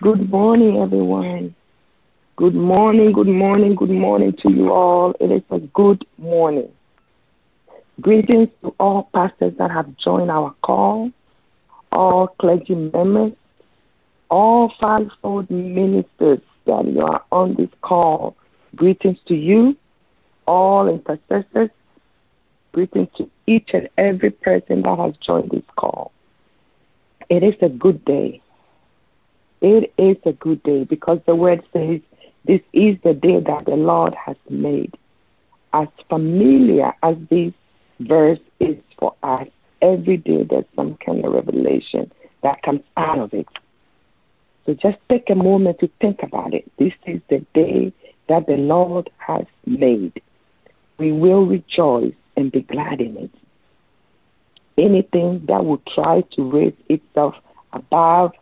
Good morning, everyone. Good morning, good morning, good morning to you all. It is a good morning. Greetings to all pastors that have joined our call, all clergy members, all fivefold ministers that you are on this call. Greetings to you, all intercessors. Greetings to each and every person that has joined this call. It is a good day. It is a good day because the word says, This is the day that the Lord has made. As familiar as this verse is for us, every day there's some kind of revelation that comes out of it. So just take a moment to think about it. This is the day that the Lord has made. We will rejoice and be glad in it. Anything that will try to raise itself above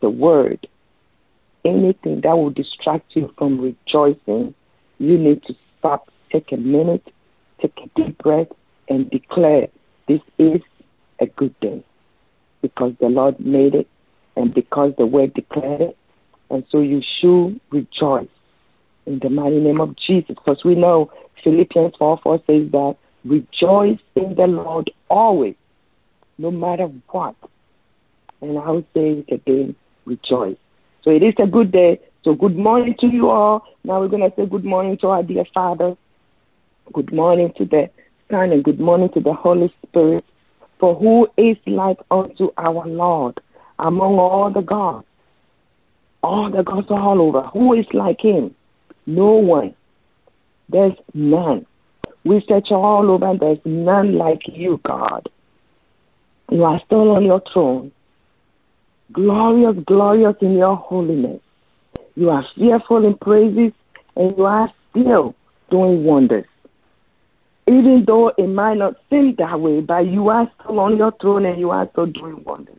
the word, anything that will distract you from rejoicing, you need to stop, take a minute, take a deep breath, and declare this is a good day because the Lord made it and because the word declared it. And so you should rejoice in the mighty name of Jesus because we know Philippians 4 4 says that rejoice in the Lord always, no matter what. And I will say it again rejoice. So it is a good day. So good morning to you all. Now we're going to say good morning to our dear Father. Good morning to the Son and good morning to the Holy Spirit. For who is like unto our Lord among all the gods? All the gods are all over. Who is like him? No one. There's none. We search all over and there's none like you, God. You are still on your throne glorious, glorious in your holiness. You are fearful in praises, and you are still doing wonders. Even though it might not seem that way, but you are still on your throne and you are still doing wonders.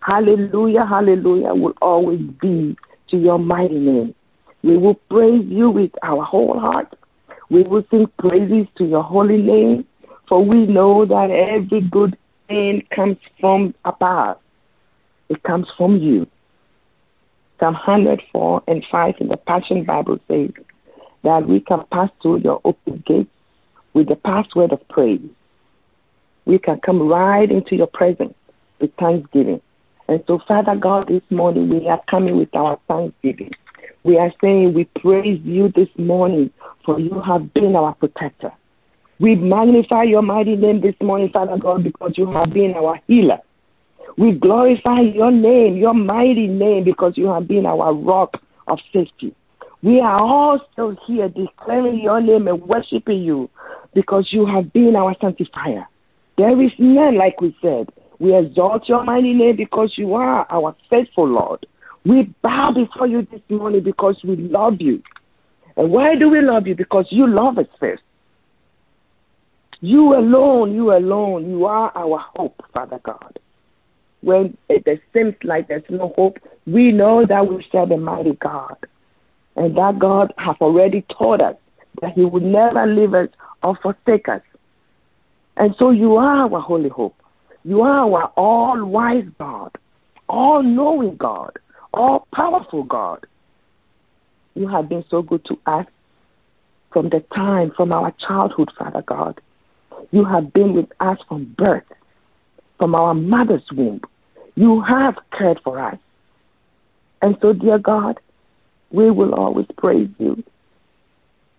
Hallelujah, hallelujah will always be to your mighty name. We will praise you with our whole heart. We will sing praises to your holy name, for we know that every good thing comes from above. It comes from you. Psalm 104 and 5 in the Passion Bible says that we can pass through your open gates with the password of praise. We can come right into your presence with thanksgiving. And so, Father God, this morning we are coming with our thanksgiving. We are saying we praise you this morning for you have been our protector. We magnify your mighty name this morning, Father God, because you have been our healer. We glorify your name, your mighty name, because you have been our rock of safety. We are all still here declaring your name and worshiping you because you have been our sanctifier. There is none, like we said. We exalt your mighty name because you are our faithful Lord. We bow before you this morning because we love you. And why do we love you? Because you love us first. You alone, you alone, you are our hope, Father God when it seems like there's no hope, we know that we serve a mighty God. And that God has already taught us that He would never leave us or forsake us. And so you are our holy hope. You are our all wise God, all knowing God, all powerful God. You have been so good to us from the time, from our childhood, Father God. You have been with us from birth from our mother's womb. You have cared for us. And so, dear God, we will always praise you.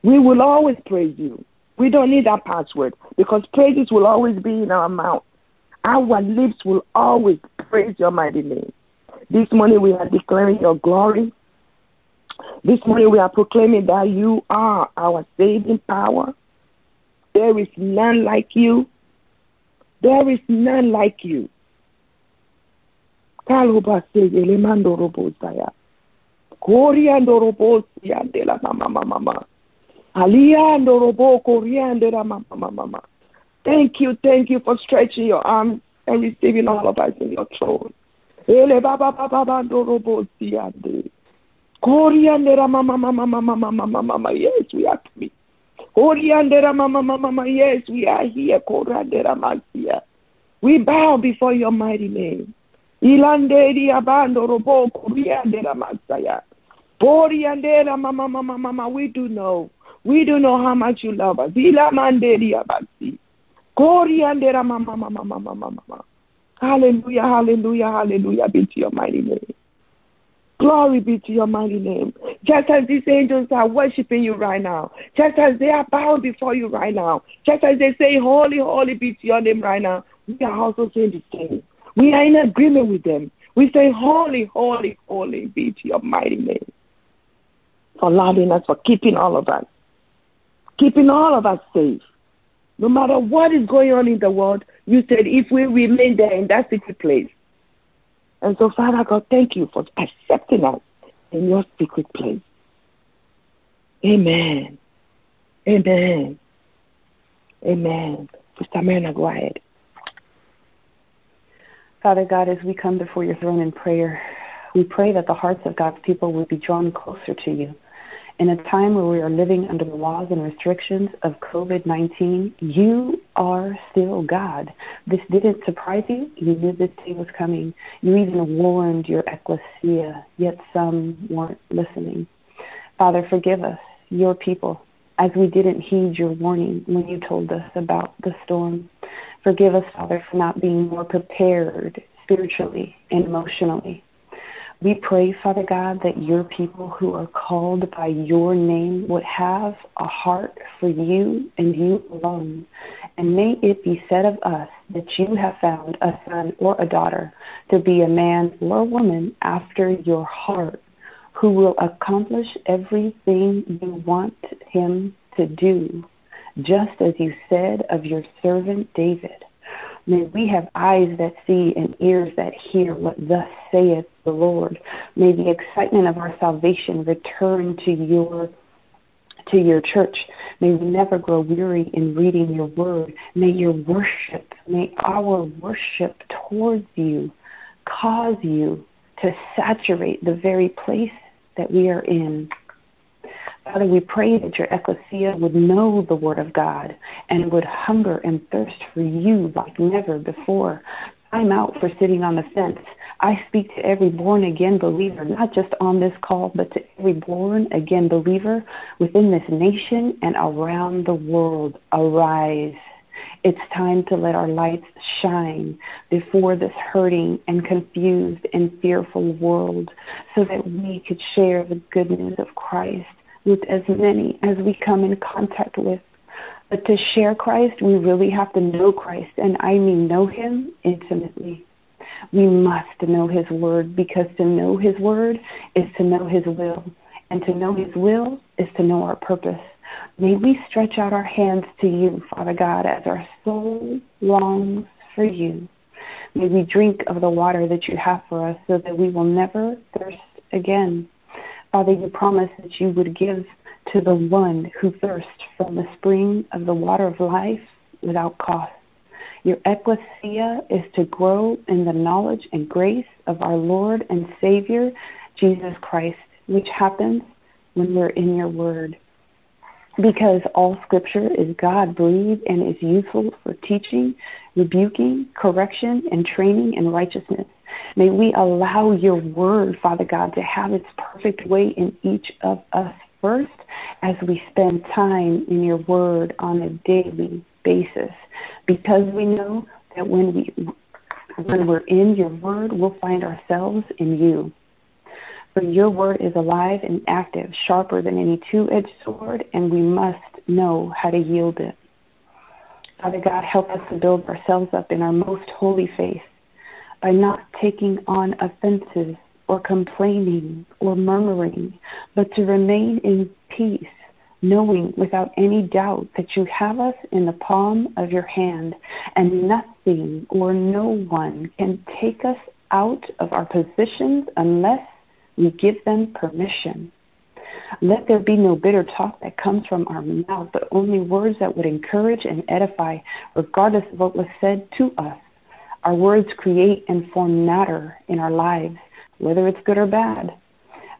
We will always praise you. We don't need that password because praises will always be in our mouth. Our lips will always praise your mighty name. This morning we are declaring your glory. This morning we are proclaiming that you are our saving power. There is none like you. There is none like you. Thank you, thank you for stretching your arms and receiving all of us in your throne. Ele Baba Baba Bando Robosia de. Coriandera Mama Mama Mama Mama Mama. Yes, we are coming. Coriandera Mama Mama Mama. Yes, we are here. Coriandera Masia. We bow before your mighty name. Ilande abando robo kuriandera masaya. Boriandera mama mama mama. We do know. We do know how much you love us. Ilamanderi abasi. Koriandera mama mama mama mama. Hallelujah, hallelujah, hallelujah be to your mighty name. Glory be to your mighty name. Just as these angels are worshiping you right now, just as they are bowing before you right now, just as they say, Holy, holy be to your name right now, we are also saying the same. We are in agreement with them. We say, Holy, holy, holy be to your mighty name. For loving us, for keeping all of us, keeping all of us safe. No matter what is going on in the world, you said if we remain there in that secret place, and so, Father God, thank you for accepting us in your secret place. Amen. Amen. Amen. Sister Myrna, go ahead. Father God, as we come before your throne in prayer, we pray that the hearts of God's people will be drawn closer to you. In a time where we are living under the laws and restrictions of COVID 19, you are still God. This didn't surprise you. You knew this day was coming. You even warned your ecclesia, yet some weren't listening. Father, forgive us, your people, as we didn't heed your warning when you told us about the storm. Forgive us, Father, for not being more prepared spiritually and emotionally. We pray, Father God, that your people who are called by your name would have a heart for you and you alone. And may it be said of us that you have found a son or a daughter to be a man or a woman after your heart who will accomplish everything you want him to do, just as you said of your servant David. May we have eyes that see and ears that hear what thus saith the Lord. May the excitement of our salvation return to your to your church. May we never grow weary in reading your word. May your worship, may our worship towards you cause you to saturate the very place that we are in. Father, we pray that your ecclesia would know the word of God and would hunger and thirst for you like never before. I'm out for sitting on the fence. I speak to every born again believer, not just on this call, but to every born again believer within this nation and around the world. Arise. It's time to let our lights shine before this hurting and confused and fearful world so that we could share the good news of Christ with as many as we come in contact with. But to share Christ, we really have to know Christ, and I mean know Him intimately. We must know His Word because to know His Word is to know His will, and to know His will is to know our purpose. May we stretch out our hands to you, Father God, as our soul longs for you. May we drink of the water that you have for us so that we will never thirst again. Father, you promised that you would give to the one who thirsts from the spring of the water of life without cost. Your ecclesia is to grow in the knowledge and grace of our Lord and Savior, Jesus Christ, which happens when we're in your word. Because all scripture is God breathed and is useful for teaching, rebuking, correction, and training in righteousness May we allow your word, Father God, to have its perfect way in each of us first as we spend time in your word on a daily basis. Because we know that when we when we're in your word, we'll find ourselves in you. For your word is alive and active, sharper than any two edged sword, and we must know how to yield it. Father God, help us to build ourselves up in our most holy faith by not taking on offenses or complaining or murmuring, but to remain in peace, knowing without any doubt that you have us in the palm of your hand, and nothing or no one can take us out of our positions unless we give them permission. Let there be no bitter talk that comes from our mouth, but only words that would encourage and edify, regardless of what was said to us. Our words create and form matter in our lives, whether it's good or bad.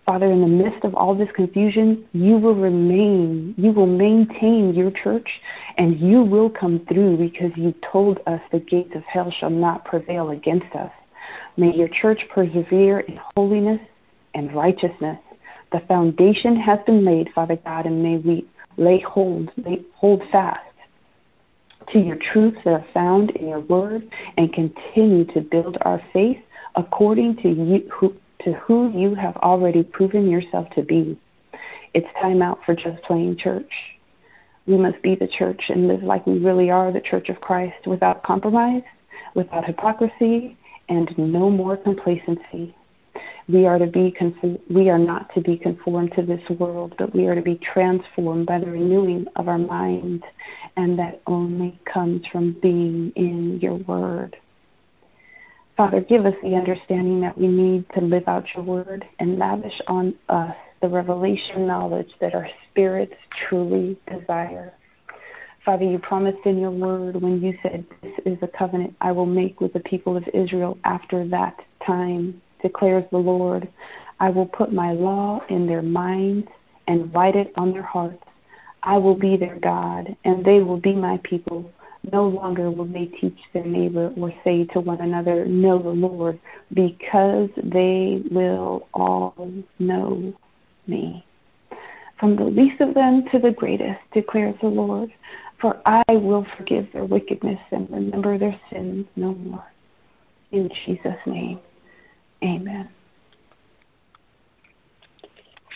Father, in the midst of all this confusion, you will remain, you will maintain your church, and you will come through because you told us the gates of hell shall not prevail against us. May your church persevere in holiness and righteousness. The foundation has been laid, Father God, and may we lay hold, lay, hold fast to your truths that are found in your word and continue to build our faith according to you who, to who you have already proven yourself to be. It's time out for just playing church. We must be the church and live like we really are the church of Christ without compromise, without hypocrisy, and no more complacency. We are to be conform- we are not to be conformed to this world, but we are to be transformed by the renewing of our mind, and that only comes from being in your word. Father, give us the understanding that we need to live out your word and lavish on us the revelation knowledge that our spirits truly desire. Father, you promised in your word when you said, This is a covenant I will make with the people of Israel after that time declares the Lord. I will put my law in their minds and write it on their hearts. I will be their God, and they will be my people. No longer will they teach their neighbor or say to one another, Know the Lord, because they will all know me. From the least of them to the greatest, declares the Lord, for I will forgive their wickedness and remember their sins no more. In Jesus' name. Amen.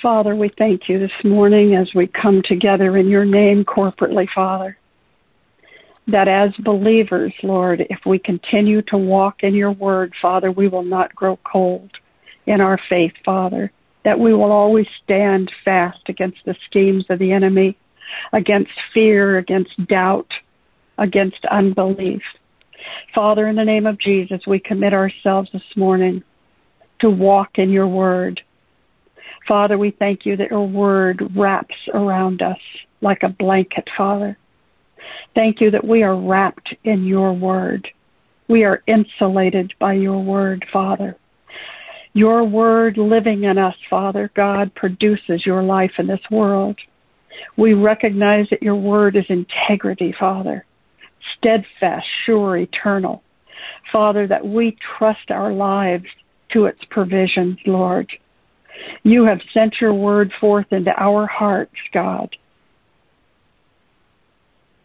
Father, we thank you this morning as we come together in your name corporately, Father. That as believers, Lord, if we continue to walk in your word, Father, we will not grow cold in our faith, Father. That we will always stand fast against the schemes of the enemy, against fear, against doubt, against unbelief. Father, in the name of Jesus, we commit ourselves this morning to walk in your word. Father, we thank you that your word wraps around us like a blanket, Father. Thank you that we are wrapped in your word. We are insulated by your word, Father. Your word living in us, Father God, produces your life in this world. We recognize that your word is integrity, Father, steadfast, sure, eternal. Father, that we trust our lives to its provisions, Lord. You have sent your word forth into our hearts, God.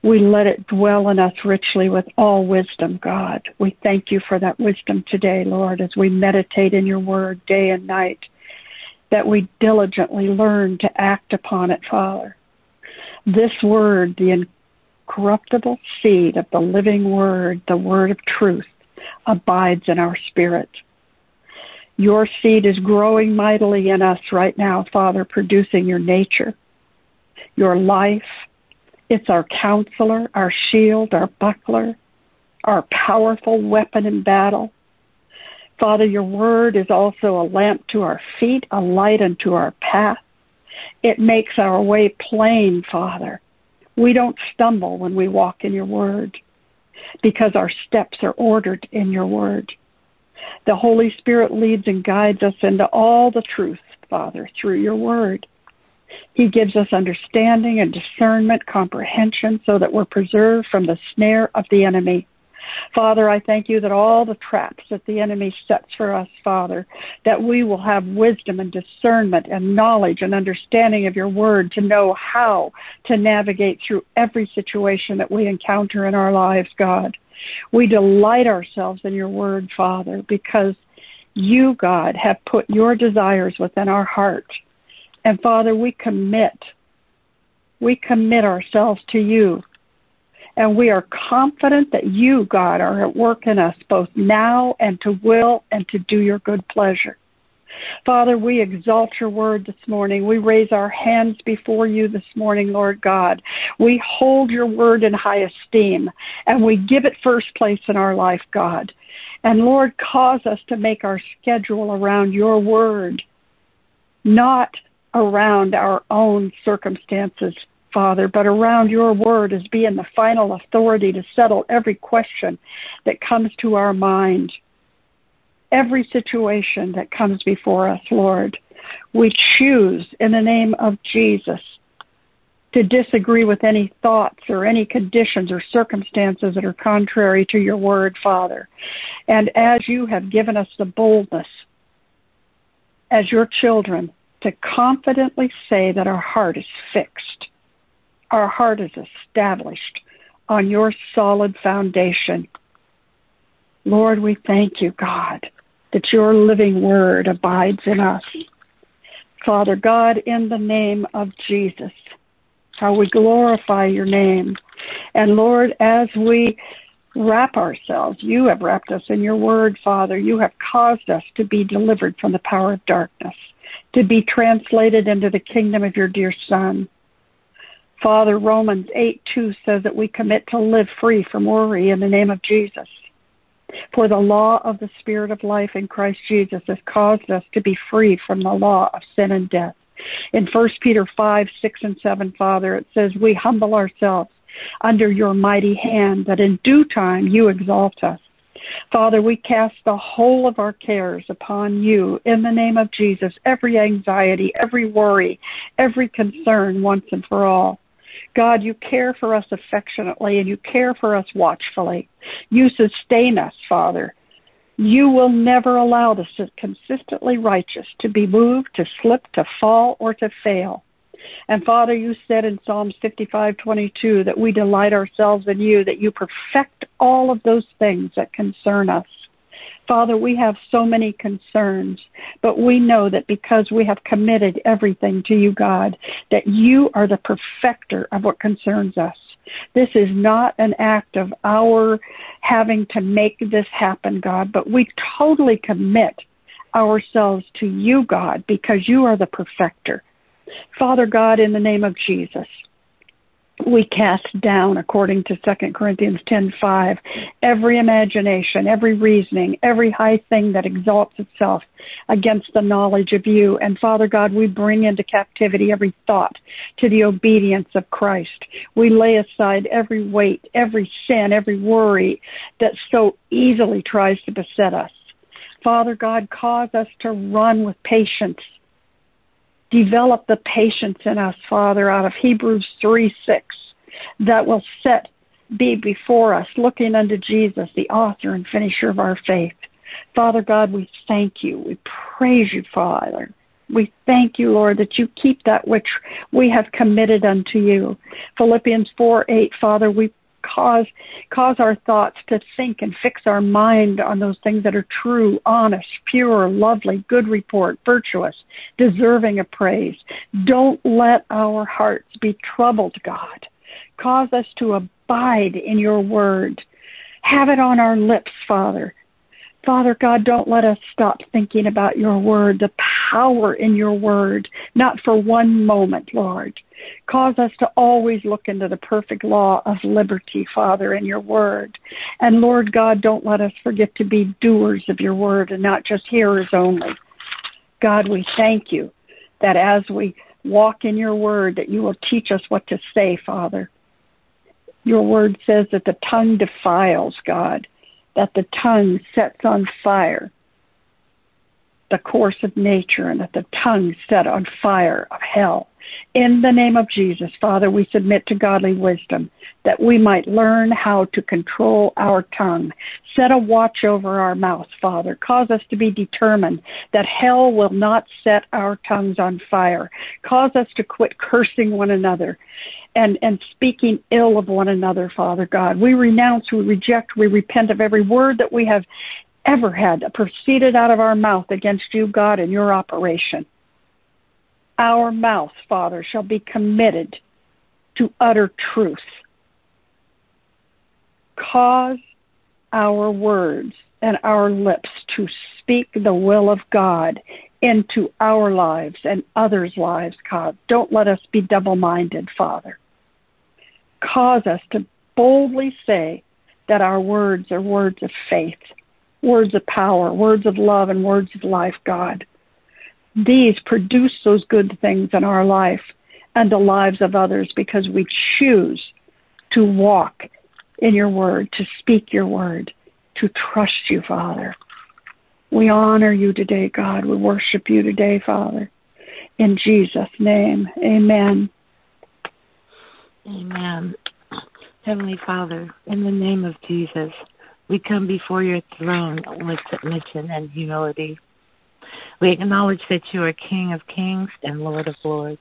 We let it dwell in us richly with all wisdom, God. We thank you for that wisdom today, Lord, as we meditate in your word day and night, that we diligently learn to act upon it, Father. This word, the incorruptible seed of the living word, the word of truth, abides in our spirit. Your seed is growing mightily in us right now, Father, producing your nature, your life. It's our counselor, our shield, our buckler, our powerful weapon in battle. Father, your word is also a lamp to our feet, a light unto our path. It makes our way plain, Father. We don't stumble when we walk in your word because our steps are ordered in your word. The Holy Spirit leads and guides us into all the truth, Father, through your word. He gives us understanding and discernment, comprehension, so that we're preserved from the snare of the enemy. Father, I thank you that all the traps that the enemy sets for us, Father, that we will have wisdom and discernment and knowledge and understanding of your word to know how to navigate through every situation that we encounter in our lives, God. We delight ourselves in your word, Father, because you, God, have put your desires within our heart. And Father, we commit, we commit ourselves to you. And we are confident that you, God, are at work in us both now and to will and to do your good pleasure. Father, we exalt your word this morning. We raise our hands before you this morning, Lord God. We hold your word in high esteem and we give it first place in our life, God. And Lord, cause us to make our schedule around your word, not around our own circumstances, Father, but around your word as being the final authority to settle every question that comes to our mind every situation that comes before us, Lord. We choose in the name of Jesus to disagree with any thoughts or any conditions or circumstances that are contrary to your word, Father. And as you have given us the boldness as your children to confidently say that our heart is fixed, our heart is established on your solid foundation. Lord, we thank you, God, that your living word abides in us. Father God, in the name of Jesus, how we glorify your name. And Lord, as we wrap ourselves, you have wrapped us in your word, Father. You have caused us to be delivered from the power of darkness, to be translated into the kingdom of your dear Son. Father, Romans 8 2 says that we commit to live free from worry in the name of Jesus. For the law of the Spirit of life in Christ Jesus has caused us to be free from the law of sin and death. In 1 Peter 5, 6, and 7, Father, it says, We humble ourselves under your mighty hand, that in due time you exalt us. Father, we cast the whole of our cares upon you in the name of Jesus, every anxiety, every worry, every concern once and for all. God, you care for us affectionately and you care for us watchfully. You sustain us, Father. You will never allow the consistently righteous to be moved, to slip, to fall, or to fail. And Father, you said in Psalms 55:22 that we delight ourselves in you, that you perfect all of those things that concern us. Father, we have so many concerns, but we know that because we have committed everything to you, God, that you are the perfecter of what concerns us. This is not an act of our having to make this happen, God, but we totally commit ourselves to you, God, because you are the perfecter. Father God, in the name of Jesus, we cast down according to 2 Corinthians 10:5 every imagination every reasoning every high thing that exalts itself against the knowledge of you. And Father God we bring into captivity every thought to the obedience of Christ. We lay aside every weight every sin every worry that so easily tries to beset us. Father God cause us to run with patience develop the patience in us, Father, out of Hebrews 3 6, that will set be before us, looking unto Jesus, the author and finisher of our faith. Father God, we thank you. We praise you, Father. We thank you, Lord, that you keep that which we have committed unto you. Philippians 4 8, Father, we cause cause our thoughts to think and fix our mind on those things that are true, honest, pure, lovely, good report, virtuous, deserving of praise. Don't let our hearts be troubled, God. Cause us to abide in your word. Have it on our lips, Father. Father God, don't let us stop thinking about your word, the power in your word, not for one moment, Lord. Cause us to always look into the perfect law of liberty, Father, in your word. And Lord God, don't let us forget to be doers of your word and not just hearers only. God, we thank you that as we walk in your word, that you will teach us what to say, Father. Your word says that the tongue defiles, God that the tongue sets on fire the course of nature and that the tongue set on fire of hell. In the name of Jesus, Father, we submit to godly wisdom that we might learn how to control our tongue. Set a watch over our mouth, Father. Cause us to be determined that hell will not set our tongues on fire. Cause us to quit cursing one another and, and speaking ill of one another, Father God. We renounce, we reject, we repent of every word that we have ever had proceeded out of our mouth against you, God, in your operation. Our mouth, Father, shall be committed to utter truth. Cause our words and our lips to speak the will of God into our lives and others' lives, God. Don't let us be double minded, Father. Cause us to boldly say that our words are words of faith, words of power, words of love, and words of life, God. These produce those good things in our life and the lives of others because we choose to walk in your word, to speak your word, to trust you, Father. We honor you today, God. We worship you today, Father. In Jesus' name, amen. Amen. Heavenly Father, in the name of Jesus, we come before your throne with submission and humility. We acknowledge that you are King of kings and Lord of lords.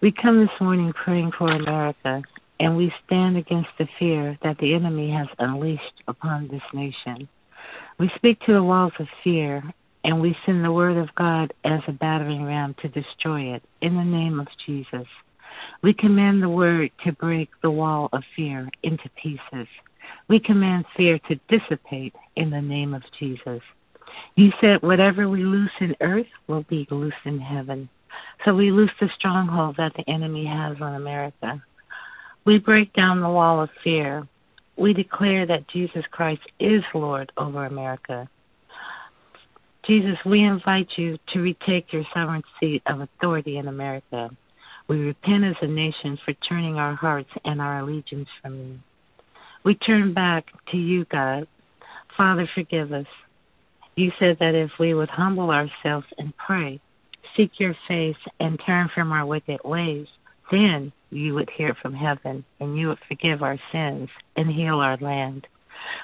We come this morning praying for America, and we stand against the fear that the enemy has unleashed upon this nation. We speak to the walls of fear, and we send the word of God as a battering ram to destroy it in the name of Jesus. We command the word to break the wall of fear into pieces. We command fear to dissipate in the name of Jesus. You said, whatever we loose in earth will be loose in heaven. So we loose the stronghold that the enemy has on America. We break down the wall of fear. We declare that Jesus Christ is Lord over America. Jesus, we invite you to retake your sovereign seat of authority in America. We repent as a nation for turning our hearts and our allegiance from you. We turn back to you, God. Father, forgive us. You said that if we would humble ourselves and pray, seek your face, and turn from our wicked ways, then you would hear from heaven and you would forgive our sins and heal our land.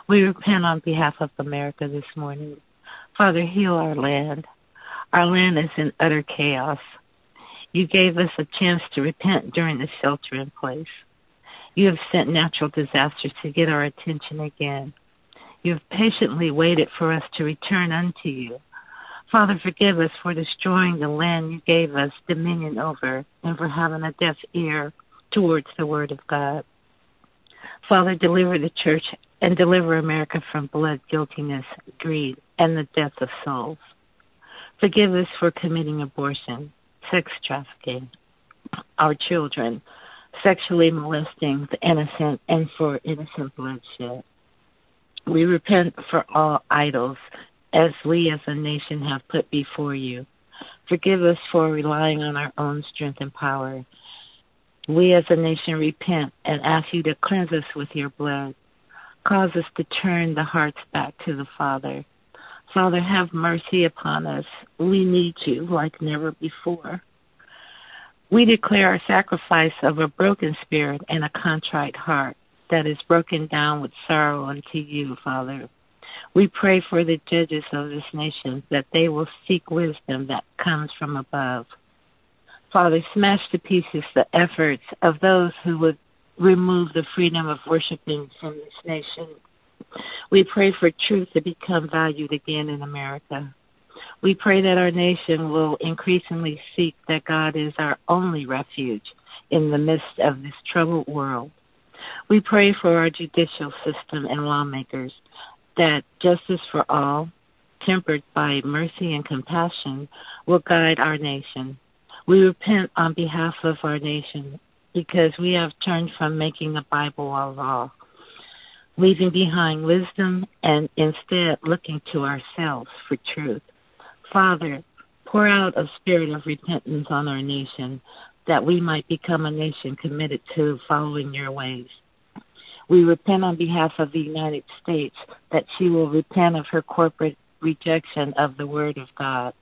We repent on behalf of America this morning. Father, heal our land. Our land is in utter chaos. You gave us a chance to repent during the shelter in place. You have sent natural disasters to get our attention again. You have patiently waited for us to return unto you. Father, forgive us for destroying the land you gave us dominion over and for having a deaf ear towards the word of God. Father, deliver the church and deliver America from blood guiltiness, greed, and the death of souls. Forgive us for committing abortion, sex trafficking, our children, sexually molesting the innocent, and for innocent bloodshed. We repent for all idols as we as a nation have put before you. Forgive us for relying on our own strength and power. We as a nation repent and ask you to cleanse us with your blood. Cause us to turn the hearts back to the Father. Father, have mercy upon us. We need you like never before. We declare our sacrifice of a broken spirit and a contrite heart that is broken down with sorrow unto you, Father. We pray for the judges of this nation that they will seek wisdom that comes from above. Father, smash to pieces the efforts of those who would remove the freedom of worshiping from this nation. We pray for truth to become valued again in America. We pray that our nation will increasingly seek that God is our only refuge in the midst of this troubled world. We pray for our judicial system and lawmakers that justice for all, tempered by mercy and compassion, will guide our nation. We repent on behalf of our nation because we have turned from making the Bible our law, leaving behind wisdom and instead looking to ourselves for truth. Father, pour out a spirit of repentance on our nation that we might become a nation committed to following your ways. We repent on behalf of the United States that she will repent of her corporate rejection of the Word of God.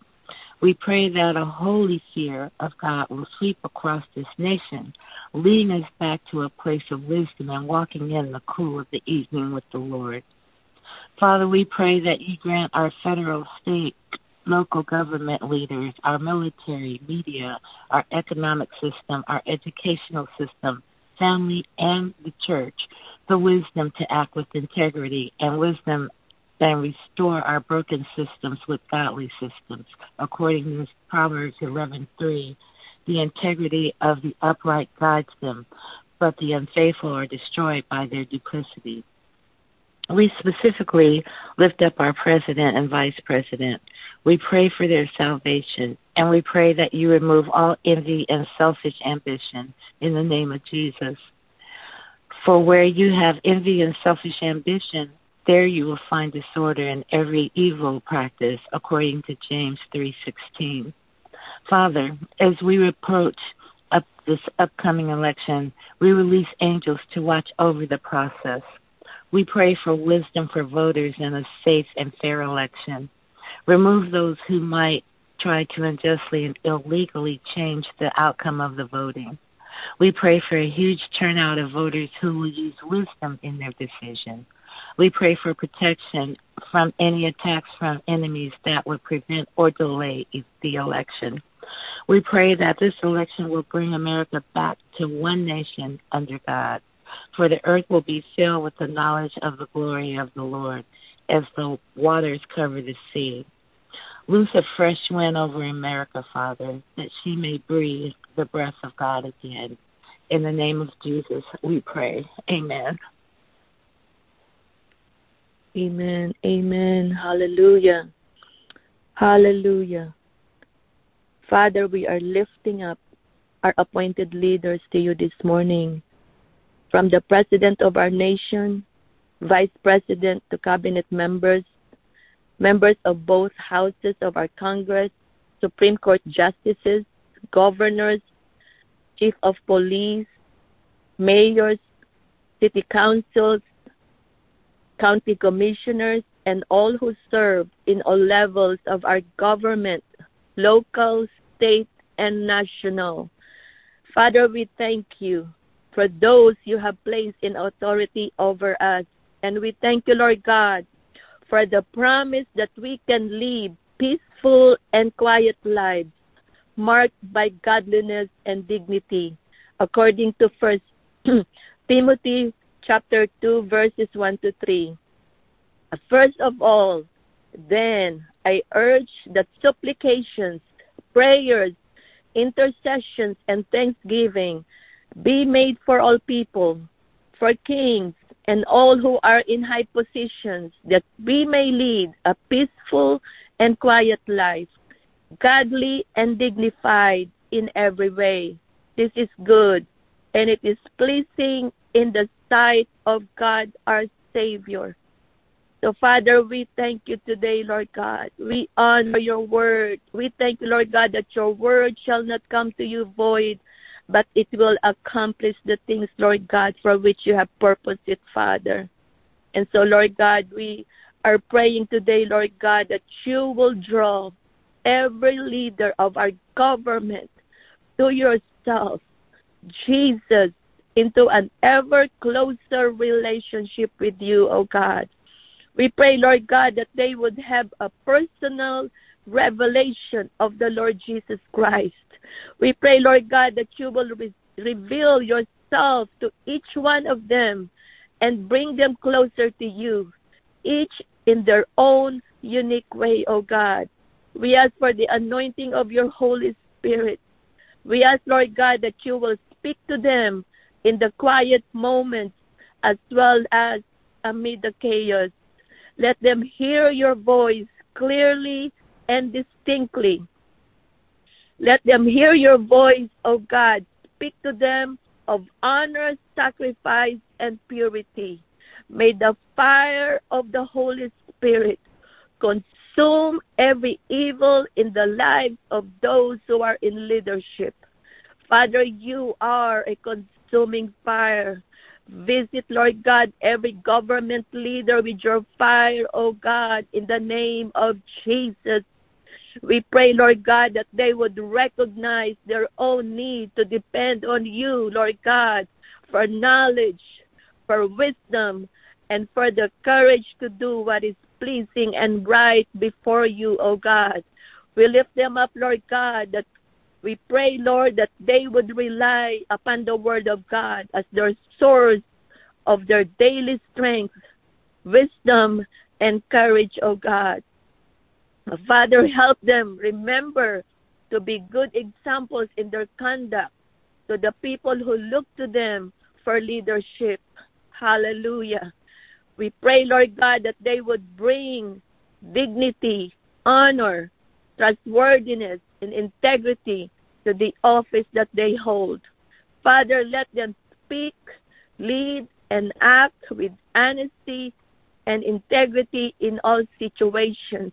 We pray that a holy fear of God will sweep across this nation, leading us back to a place of wisdom and walking in the cool of the evening with the Lord. Father, we pray that you grant our federal, state, local government leaders, our military, media, our economic system, our educational system, family, and the church the wisdom to act with integrity and wisdom and restore our broken systems with godly systems. According to Proverbs 11:3, the integrity of the upright guides them, but the unfaithful are destroyed by their duplicity. We specifically lift up our president and vice president. We pray for their salvation, and we pray that you remove all envy and selfish ambition in the name of Jesus. For where you have envy and selfish ambition, there you will find disorder and every evil practice, according to James 3:16. Father, as we approach up this upcoming election, we release angels to watch over the process. We pray for wisdom for voters in a safe and fair election. Remove those who might try to unjustly and illegally change the outcome of the voting. We pray for a huge turnout of voters who will use wisdom in their decision. We pray for protection from any attacks from enemies that would prevent or delay the election. We pray that this election will bring America back to one nation under God, for the earth will be filled with the knowledge of the glory of the Lord as the waters cover the sea. Loose a fresh wind over America, Father, that she may breathe the breath of God again. In the name of Jesus, we pray. Amen. Amen. Amen. Hallelujah. Hallelujah. Father, we are lifting up our appointed leaders to you this morning. From the President of our nation, Vice President to Cabinet members, members of both houses of our Congress, Supreme Court justices, governors, chief of police, mayors, city councils, county commissioners, and all who serve in all levels of our government, local, state, and national. Father, we thank you for those you have placed in authority over us. And we thank you, Lord God, for the promise that we can live peaceful and quiet lives marked by godliness and dignity, according to First Timothy chapter 2, verses 1 to 3. First of all, then I urge that supplications, prayers, intercessions, and thanksgiving be made for all people, for kings, and all who are in high positions, that we may lead a peaceful and quiet life, godly and dignified in every way. This is good, and it is pleasing in the sight of God our Savior. So, Father, we thank you today, Lord God. We honor your word. We thank you, Lord God, that your word shall not come to you void, but it will accomplish the things, Lord God, for which you have purposed it, Father. And so, Lord God, we are praying today, Lord God, that you will draw every leader of our government to yourself, Jesus, into an ever closer relationship with you, O oh God. We pray, Lord God, that they would have a personal revelation of the Lord Jesus Christ. We pray, Lord God, that you will re- reveal yourself to each one of them and bring them closer to you, each in their own unique way, O oh God. We ask for the anointing of your Holy Spirit. We ask, Lord God, that you will speak to them in the quiet moments as well as amid the chaos. Let them hear your voice clearly and distinctly. Let them hear your voice, O God. Speak to them of honor, sacrifice, and purity. May the fire of the Holy Spirit consume every evil in the lives of those who are in leadership. Father, you are a consuming fire. Visit, Lord God, every government leader with your fire, O oh God, in the name of Jesus. We pray, Lord God, that they would recognize their own need to depend on you, Lord God, for knowledge, for wisdom, and for the courage to do what is pleasing and right before you, O God. We lift them up, Lord God, that we pray, Lord, that they would rely upon the Word of God as their source of their daily strength, wisdom, and courage, O God. Father, help them remember to be good examples in their conduct to the people who look to them for leadership. Hallelujah. We pray, Lord God, that they would bring dignity, honor, trustworthiness, and integrity to the office that they hold. Father, let them speak, lead, and act with honesty and integrity in all situations.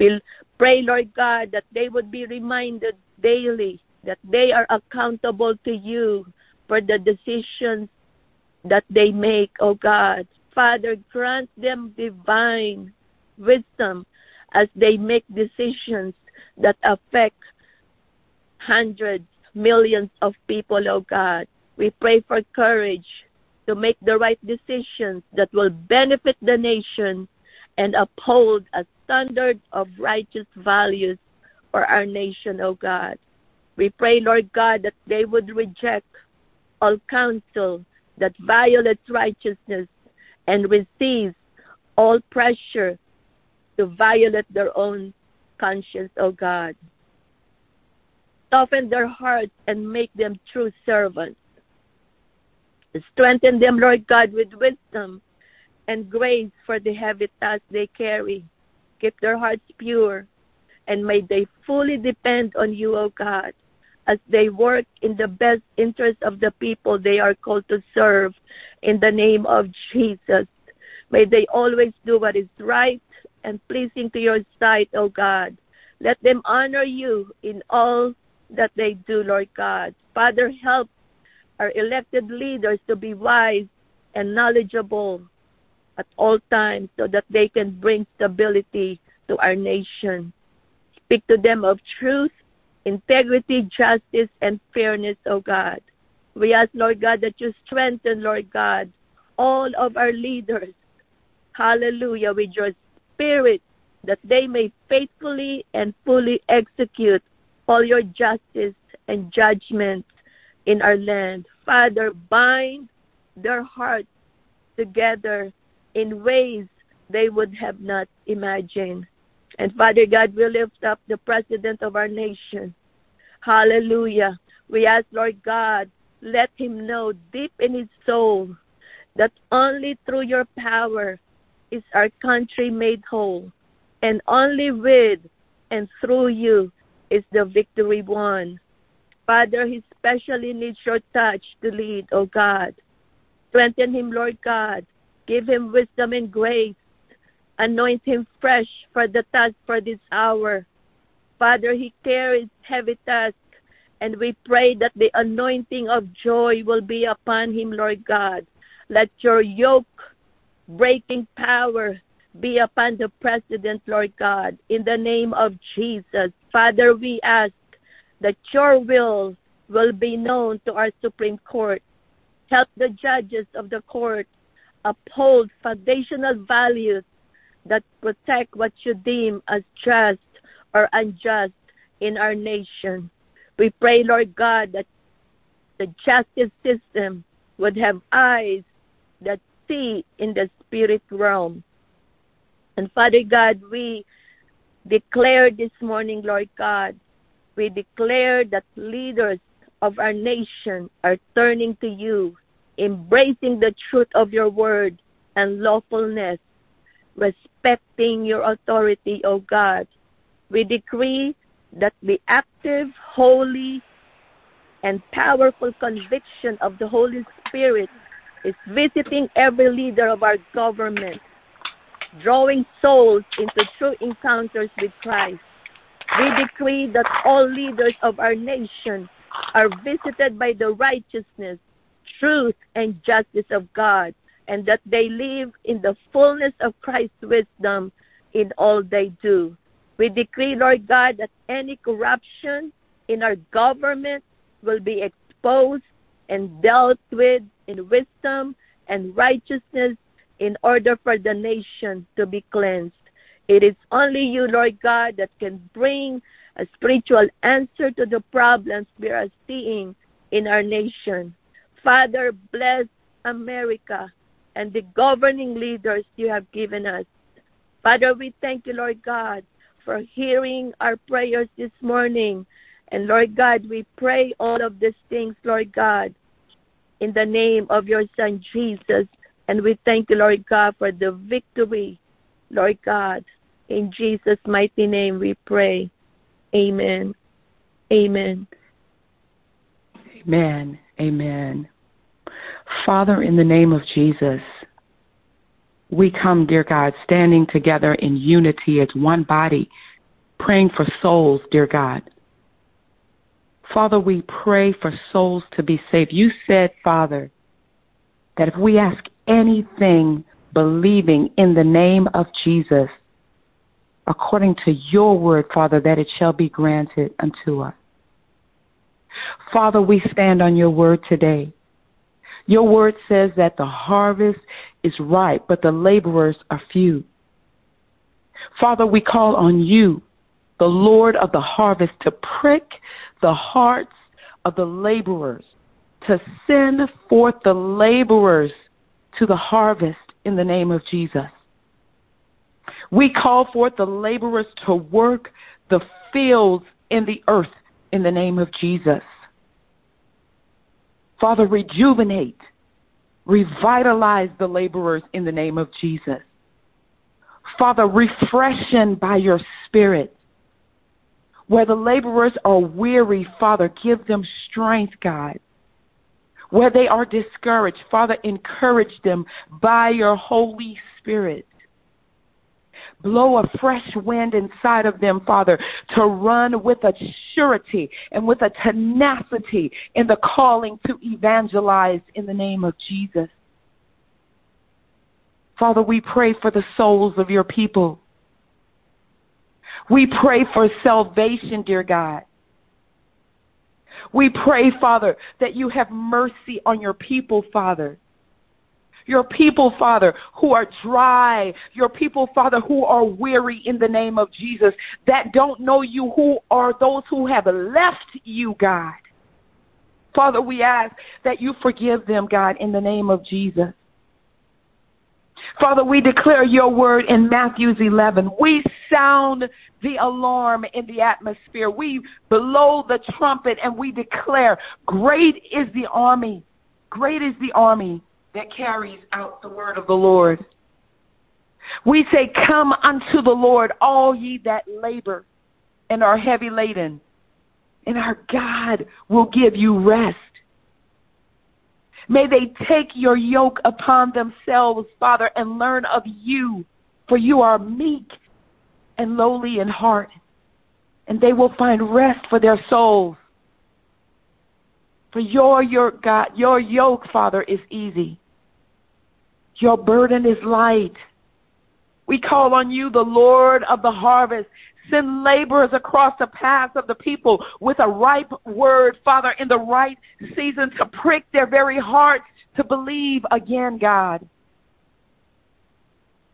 We'll pray, Lord God, that they would be reminded daily that they are accountable to you for the decisions that they make, oh God. Father, grant them divine wisdom as they make decisions that affect hundreds, millions of people, oh God. We pray for courage to make the right decisions that will benefit the nation and uphold a standard of righteous values for our nation, O God. We pray, Lord God, that they would reject all counsel that violates righteousness and receive all pressure to violate their own conscience, O God. Soften their hearts and make them true servants. Strengthen them, Lord God, with wisdom and grace for the heavy task they carry. Keep their hearts pure, and may they fully depend on you, O God, as they work in the best interest of the people they are called to serve. In the name of Jesus, may they always do what is right and pleasing to your sight, O God. Let them honor you in all that they do, Lord God. Father, help our elected leaders to be wise and knowledgeable at all times so that they can bring stability to our nation. Speak to them of truth, integrity, justice, and fairness, O God. We ask, Lord God, that you strengthen, Lord God, all of our leaders. Hallelujah, with your spirit, that they may faithfully and fully execute all your justice and judgment in our land. Father, bind their hearts together in ways they would have not imagined. And Father God, we lift up the president of our nation. Hallelujah. We ask, Lord God, let him know deep in his soul that only through your power is our country made whole, and only with and through you is the victory won. Father, he especially needs your touch to lead, O oh God. Strengthen him, Lord God. Give him wisdom and grace. Anoint him fresh for the task for this hour. Father, he carries heavy tasks, and we pray that the anointing of joy will be upon him, Lord God. Let your yoke breaking power be upon the president, Lord God, in the name of Jesus. Father, we ask that your will will be known to our Supreme Court. Help the judges of the court uphold foundational values that protect what you deem as just or unjust in our nation. We pray, Lord God, that the justice system would have eyes that see in the spirit realm. And Father God, we declare this morning, Lord God, we declare that leaders of our nation are turning to you, embracing the truth of your word and lawfulness, respecting your authority, O God. We decree that the active, holy, and powerful conviction of the Holy Spirit is visiting every leader of our government, drawing souls into true encounters with Christ. We decree that all leaders of our nation are visited by the righteousness, truth, and justice of God, and that they live in the fullness of Christ's wisdom in all they do. We decree, Lord God, that any corruption in our government will be exposed and dealt with in wisdom and righteousness in order for the nation to be cleansed. It is only you, Lord God, that can bring a spiritual answer to the problems we are seeing in our nation. Father, bless America and the governing leaders you have given us. Father, we thank you, Lord God, for hearing our prayers this morning. And Lord God, we pray all of these things, Lord God, in the name of your Son Jesus. And we thank you, Lord God, for the victory, Lord God. In Jesus' mighty name we pray. Amen. Amen. Amen. Amen. Father, in the name of Jesus, we come, dear God, standing together in unity as one body, praying for souls, dear God. Father, we pray for souls to be saved. You said, Father, that if we ask anything believing in the name of Jesus, according to your word, Father, that it shall be granted unto us. Father, we stand on your word today. Your word says that the harvest is ripe, but the laborers are few. Father, we call on you, the Lord of the harvest, to prick the hearts of the laborers, to send forth the laborers to the harvest in the name of Jesus. We call forth the laborers to work the fields in the earth in the name of Jesus. Father, rejuvenate, revitalize the laborers in the name of Jesus. Father, refreshen by your Spirit. Where the laborers are weary, Father, give them strength, God. Where they are discouraged, Father, encourage them by your Holy Spirit. Blow a fresh wind inside of them, Father, to run with a surety and with a tenacity in the calling to evangelize in the name of Jesus. Father, we pray for the souls of your people. We pray for salvation, dear God. We pray, Father, that you have mercy on your people, Father. Your people, Father, who are dry. Your people, Father, who are weary in the name of Jesus, that don't know you, who are those who have left you, God. Father, we ask that you forgive them, God, in the name of Jesus. Father, we declare your word in Matthew's 11. We sound the alarm in the atmosphere. We blow the trumpet and we declare, Great is the army. Great is the army that carries out the word of the Lord. We say, Come unto the Lord, all ye that labor and are heavy laden, and our God will give you rest. May they take your yoke upon themselves, Father, and learn of you, for you are meek and lowly in heart, and they will find rest for their souls. For your, your God, your yoke, Father, is easy. Your burden is light. We call on you, the Lord of the harvest. Send laborers across the paths of the people with a ripe word, Father, in the right season to prick their very hearts to believe again, God.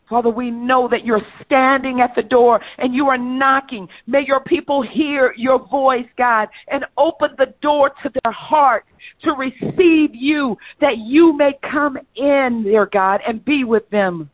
Father, we know that you're standing at the door and you are knocking. May your people hear your voice, God, and open the door to their heart to receive you, that you may come in, dear God, and be with them.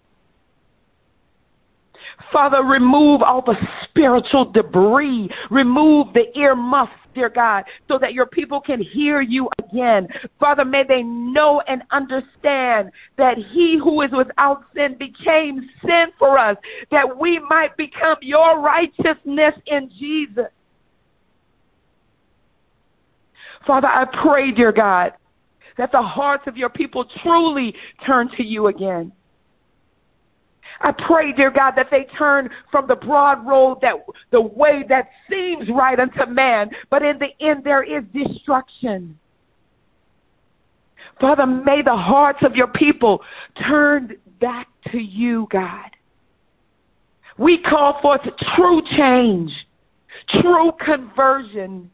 Father, remove all the spiritual debris. Remove the ear muffs, dear God, so that your people can hear you again. Father, may they know and understand that he who is without sin became sin for us, that we might become your righteousness in Jesus. Father, I pray, dear God, that the hearts of your people truly turn to you again. I pray, dear God, that they turn from the broad road that the way that seems right unto man, but in the end there is destruction. Father, may the hearts of your people turn back to you, God. We call forth true change, true conversion,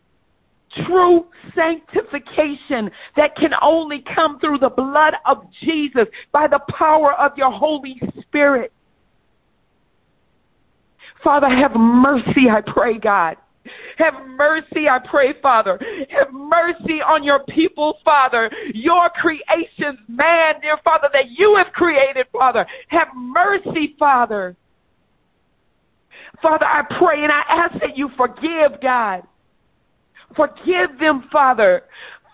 true sanctification that can only come through the blood of Jesus by the power of your Holy Spirit. Father, have mercy, I pray, God. Have mercy, I pray, Father. Have mercy on your people, Father. Your creations, man, dear Father, that you have created, Father. Have mercy, Father. Father, I pray and I ask that you forgive, God. Forgive them, Father.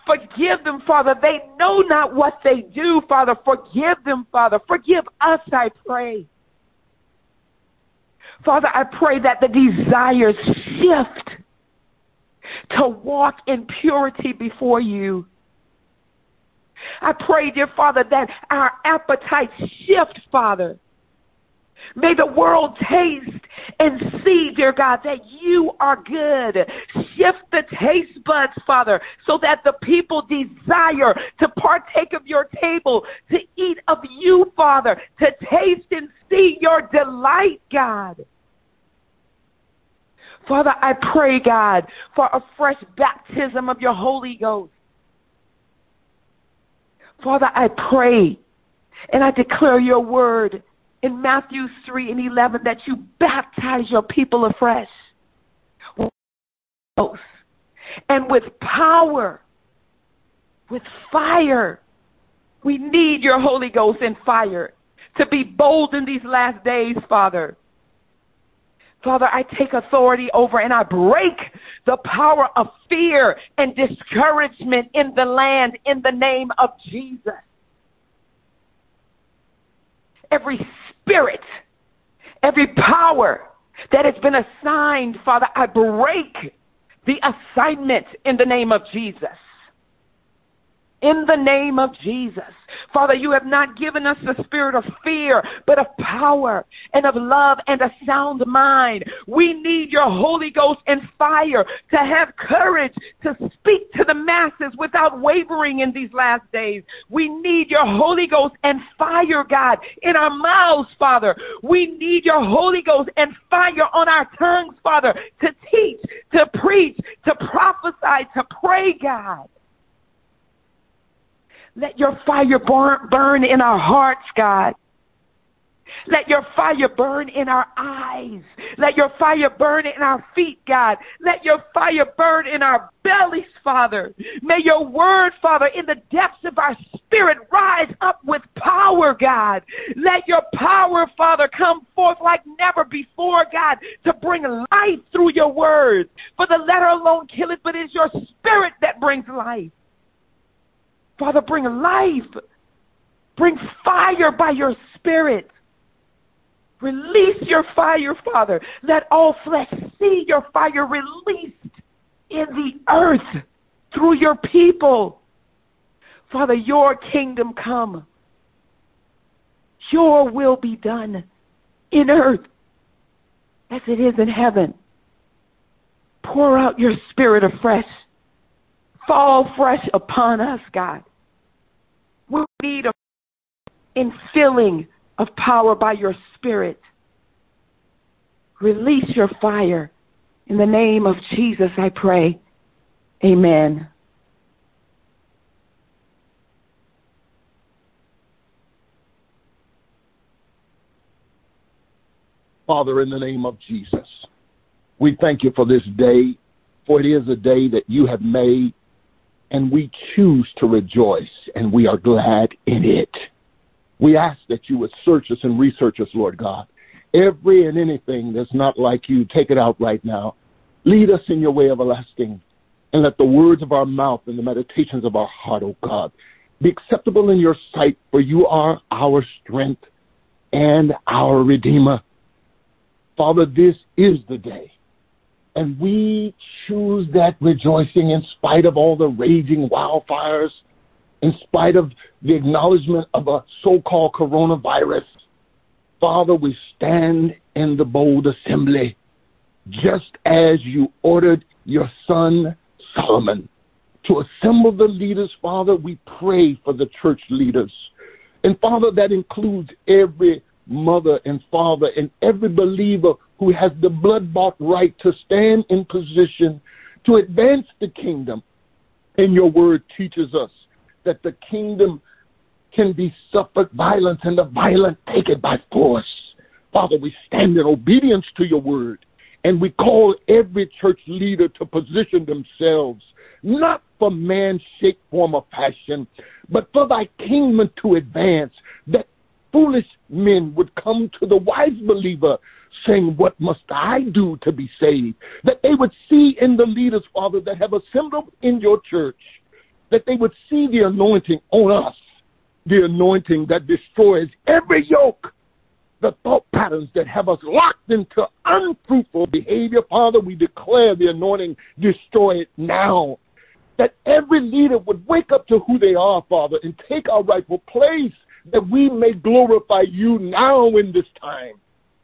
Forgive them, Father. They know not what they do, Father. Forgive them, Father. Forgive us, I pray. Father, I pray that the desires shift to walk in purity before you. I pray, dear Father, that our appetites shift, Father. May the world taste and see, dear God, that you are good. Shift the taste buds, Father, so that the people desire to partake of your table, to eat of you, Father, to taste and see your delight, God. Father, I pray, God, for a fresh baptism of your Holy Ghost. Father, I pray and I declare your word in Matthew 3 and 11 that you baptize your people afresh with the Holy Ghost and with power, with fire. We need your Holy Ghost and fire to be bold in these last days, Father. Father, I take authority over and I break the power of fear and discouragement in the land in the name of Jesus. Every spirit, every power that has been assigned, Father, I break the assignment in the name of Jesus in the name of Jesus. Father, you have not given us the spirit of fear, but of power and of love and a sound mind. We need your Holy Ghost and fire to have courage to speak to the masses without wavering in these last days. We need your Holy Ghost and fire, God, in our mouths, Father. We need your Holy Ghost and fire on our tongues, Father, to teach, to preach, to prophesy, to pray, God. Let your fire burn, burn in our hearts, God. Let your fire burn in our eyes. Let your fire burn in our feet, God. Let your fire burn in our bellies, Father. May your word, Father, in the depths of our spirit rise up with power, God. Let your power, Father, come forth like never before, God, to bring life through your words. For the letter alone killeth, but it is your spirit that brings life. Father, bring life. Bring fire by your spirit. Release your fire, Father. Let all flesh see your fire released in the earth through your people. Father, your kingdom come. Your will be done in earth as it is in heaven. Pour out your spirit afresh fall fresh upon us, God. We need a infilling of power by your Spirit. Release your fire. In the name of Jesus, I pray. Amen. Father, in the name of Jesus, we thank you for this day, for it is a day that you have made and we choose to rejoice, and we are glad in it. We ask that you would search us and research us, Lord God. Every and anything that's not like you, take it out right now. Lead us in your way everlasting, and let the words of our mouth and the meditations of our heart, O oh God, be acceptable in your sight, for you are our strength and our Redeemer. Father, this is the day and we choose that rejoicing in spite of all the raging wildfires, in spite of the acknowledgement of a so called coronavirus. Father, we stand in the bold assembly, just as you ordered your son Solomon to assemble the leaders. Father, we pray for the church leaders. And Father, that includes every mother and father and every believer who has the blood bought right to stand in position to advance the kingdom. And your word teaches us that the kingdom can be suffered violence and the violent take it by force. Father, we stand in obedience to your word and we call every church leader to position themselves not for man's shape, form, or fashion, but for thy kingdom to advance, that foolish men would come to the wise believer saying, What must I do to be saved? That they would see in the leaders, Father, that have assembled in your church, that they would see the anointing on us, the anointing that destroys every yoke, the thought patterns that have us locked into unfruitful behavior. Father, we declare the anointing, destroy it now. That every leader would wake up to who they are, Father, and take our rightful place that we may glorify you now in this time.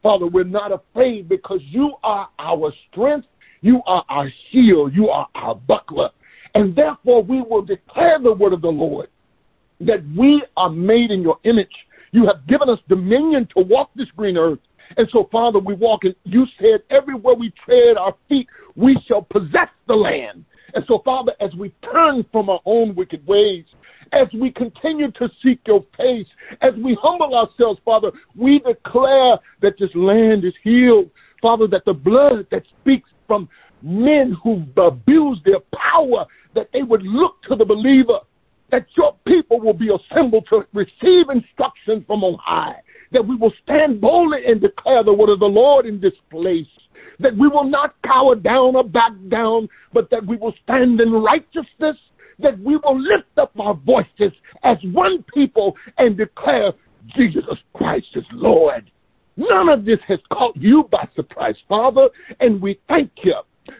Father, we're not afraid because you are our strength, you are our shield, you are our buckler. And therefore, we will declare the word of the Lord that we are made in your image. You have given us dominion to walk this green earth, And so, Father, we walk in, you said, everywhere we tread our feet, we shall possess the land. And so, Father, as we turn from our own wicked ways, as we continue to seek your face, as we humble ourselves, Father, we declare that this land is healed. Father, that the blood that speaks from men who abuse their power, that they would look to the believer, that your people will be assembled to receive instruction from on high, that we will stand boldly and declare the word of the Lord in this place, that we will not cower down or back down, but that we will stand in righteousness, that we will lift up our voices as one people and declare Jesus Christ is Lord. None of this has caught you by surprise, Father, and we thank you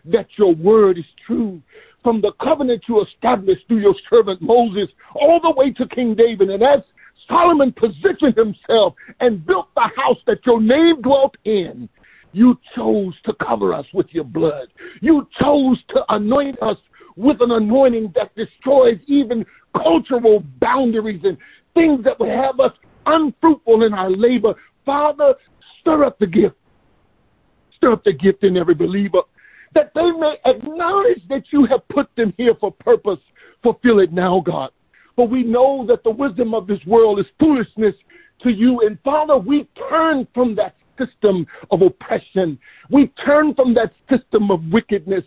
that your word is true. From the covenant you established through your servant Moses, all the way to King David, and as Solomon positioned himself and built the house that your name dwelt in, you chose to cover us with your blood. You chose to anoint us with an anointing that destroys even cultural boundaries and things that would have us unfruitful in our labor. Father, stir up the gift. Stir up the gift in every believer that they may acknowledge that you have put them here for purpose. Fulfill it now, God. For we know that the wisdom of this world is foolishness to you. And Father, we turn from that system of oppression. We turn from that system of wickedness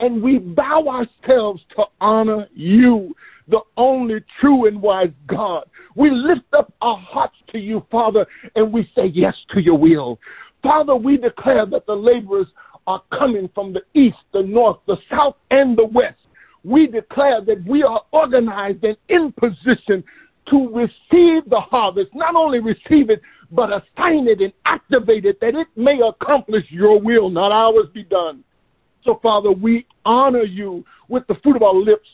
and we bow ourselves to honor you, the only true and wise God. We lift up our hearts to you, Father, and we say yes to your will. Father, we declare that the laborers are coming from the east, the north, the south, and the west. We declare that we are organized and in position to receive the harvest, not only receive it, but assign it and activate it that it may accomplish your will, not ours be done. So, Father, we honor you with the fruit of our lips,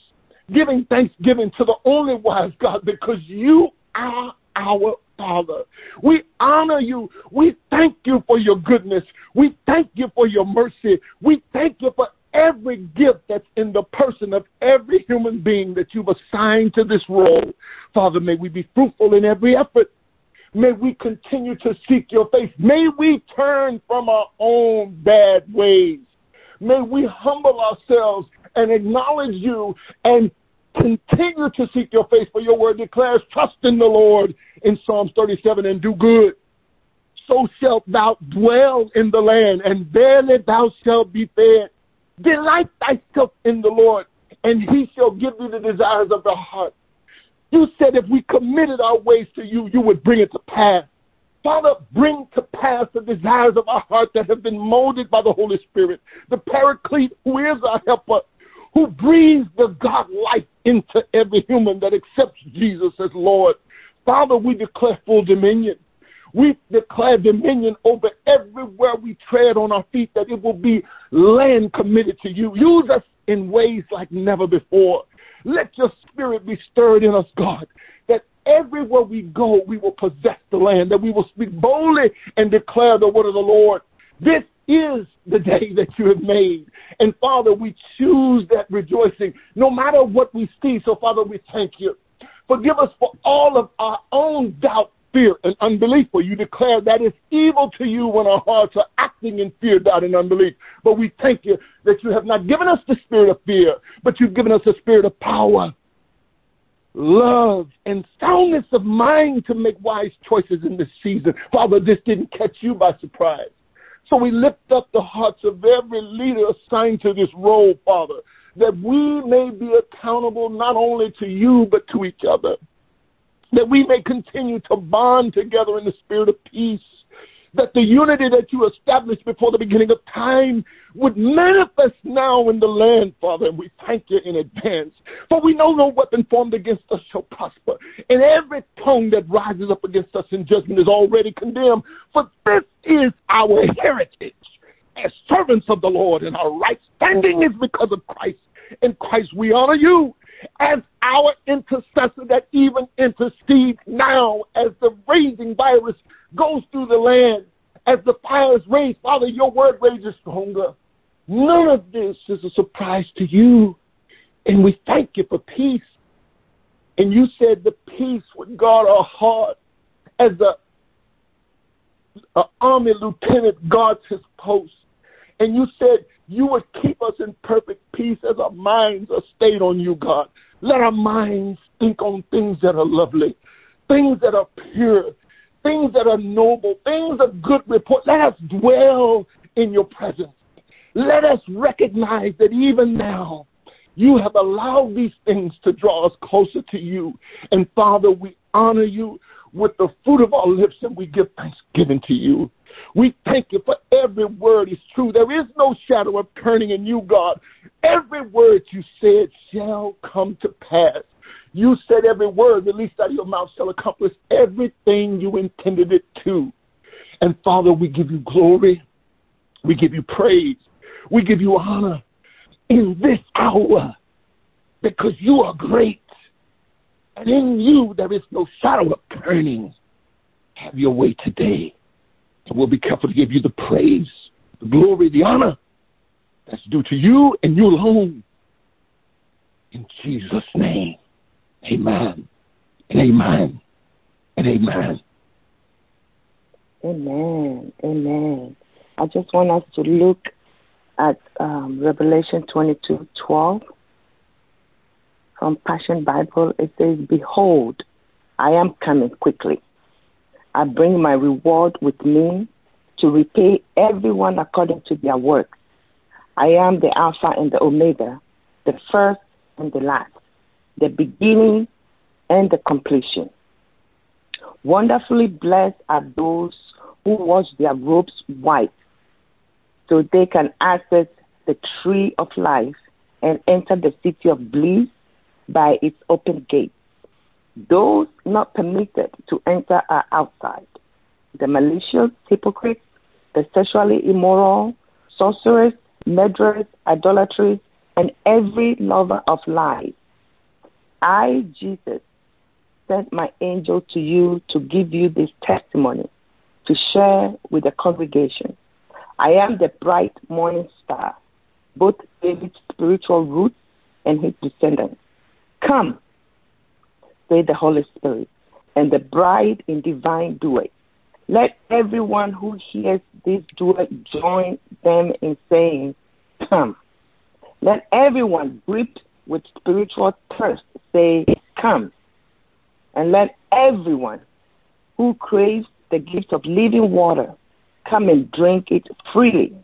giving thanksgiving to the only wise God because you are our Father. We honor you. We thank you for your goodness. We thank you for your mercy. We thank you for every gift that's in the person of every human being that you've assigned to this role. Father, may we be fruitful in every effort. May we continue to seek your face. May we turn from our own bad ways. May we humble ourselves and acknowledge you and continue to seek your face, for your word declares, trust in the Lord in Psalms 37 and do good. So shalt thou dwell in the land, and verily thou shalt be fed. Delight thyself in the Lord, and he shall give thee the desires of the heart. You said if we committed our ways to you, you would bring it to pass. Father, bring to pass the desires of our heart that have been molded by the Holy Spirit. The Paraclete, who is our helper, who breathes the God life into every human that accepts Jesus as Lord. Father, we declare full dominion. We declare dominion over everywhere we tread on our feet, that it will be land committed to you. Use us in ways like never before. Let your spirit be stirred in us, God, that everywhere we go, we will possess the land, that we will speak boldly and declare the word of the Lord. This is the day that you have made. And Father, we choose that rejoicing no matter what we see. So, Father, we thank you. Forgive us for all of our own doubt, fear, and unbelief. For you declare that is evil to you when our hearts are acting in fear, doubt, and unbelief. But we thank you that you have not given us the spirit of fear, but you've given us a spirit of power, love, and soundness of mind to make wise choices in this season. Father, this didn't catch you by surprise. So we lift up the hearts of every leader assigned to this role, Father, that we may be accountable not only to you, but to each other. That we may continue to bond together in the spirit of peace that the unity that you established before the beginning of time would manifest now in the land, Father, and we thank you in advance. For we know no weapon formed against us shall prosper, and every tongue that rises up against us in judgment is already condemned. For this is our heritage as servants of the Lord, and our right standing is because of Christ. In Christ we honor you as our intercessor that even intercedes now as the raging virus goes through the land, as the fire is raised. Father, your word rages stronger. None of this is a surprise to you. And we thank you for peace. And you said the peace would guard our heart as a army lieutenant guards his post. And you said you would keep us in perfect peace as our minds are stayed on you, God. Let our minds think on things that are lovely, things that are pure, things that are noble, things of good report. Let us dwell in your presence. Let us recognize that even now you have allowed these things to draw us closer to you. And Father, we honor you with the fruit of our lips and we give thanksgiving to you. We thank you for every word is true. There is no shadow of turning in you, God. Every word you said shall come to pass. You said every word released out of your mouth shall accomplish everything you intended it to. And Father, we give you glory. We give you praise. We give you honor in this hour because you are great. And in you there is no shadow of turning. Have your way today. And we'll be careful to give you the praise, the glory, the honor that's due to you and you alone. In Jesus' name, amen and amen and amen. Amen. Amen. I just want us to look at um, Revelation 22 12 from Passion Bible. It says, Behold, I am coming quickly. I bring my reward with me to repay everyone according to their works. I am the Alpha and the Omega, the first and the last, the beginning and the completion. Wonderfully blessed are those who wash their robes white so they can access the tree of life and enter the city of bliss by its open gates. Those not permitted to enter are outside the malicious, hypocrites, the sexually immoral, sorcerers, murderers, idolaters, and every lover of lies. I, Jesus, sent my angel to you to give you this testimony to share with the congregation. I am the bright morning star, both David's spiritual roots and his descendants. Come, the Holy Spirit, and the bride in divine duet. Let everyone who hears this duet join them in saying, Come. Let everyone gripped with spiritual thirst say, Come. And let everyone who craves the gift of living water come and drink it freely.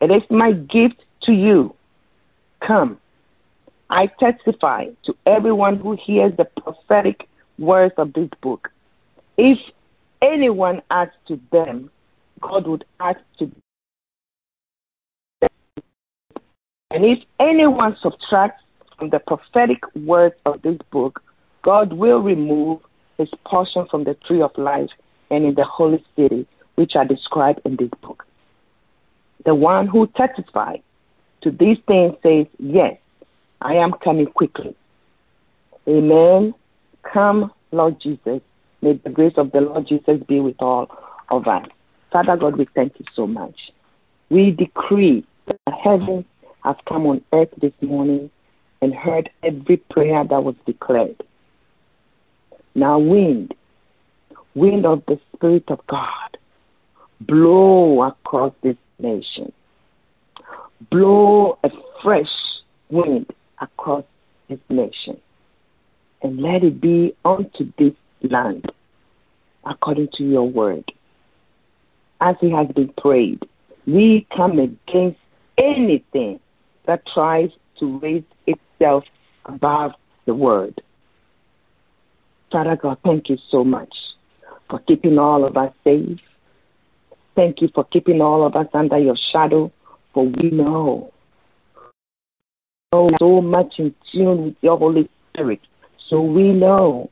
It is my gift to you. Come. I testify to everyone who hears the prophetic words of this book. If anyone adds to them, God would add to them. And if anyone subtracts from the prophetic words of this book, God will remove his portion from the tree of life and in the holy city, which are described in this book. The one who testifies to these things says, Yes, I am coming quickly. Amen. Come, Lord Jesus. May the grace of the Lord Jesus be with all of us. Father God, we thank you so much. We decree that heaven has come on earth this morning and heard every prayer that was declared. Now, wind, wind of the Spirit of God, blow across this nation. Blow a fresh wind across this nation. And let it be unto this land according to your word. As it has been prayed, we come against anything that tries to raise itself above the word. Father God, thank you so much for keeping all of us safe. Thank you for keeping all of us under your shadow, for we know so much in tune with your Holy Spirit. So we know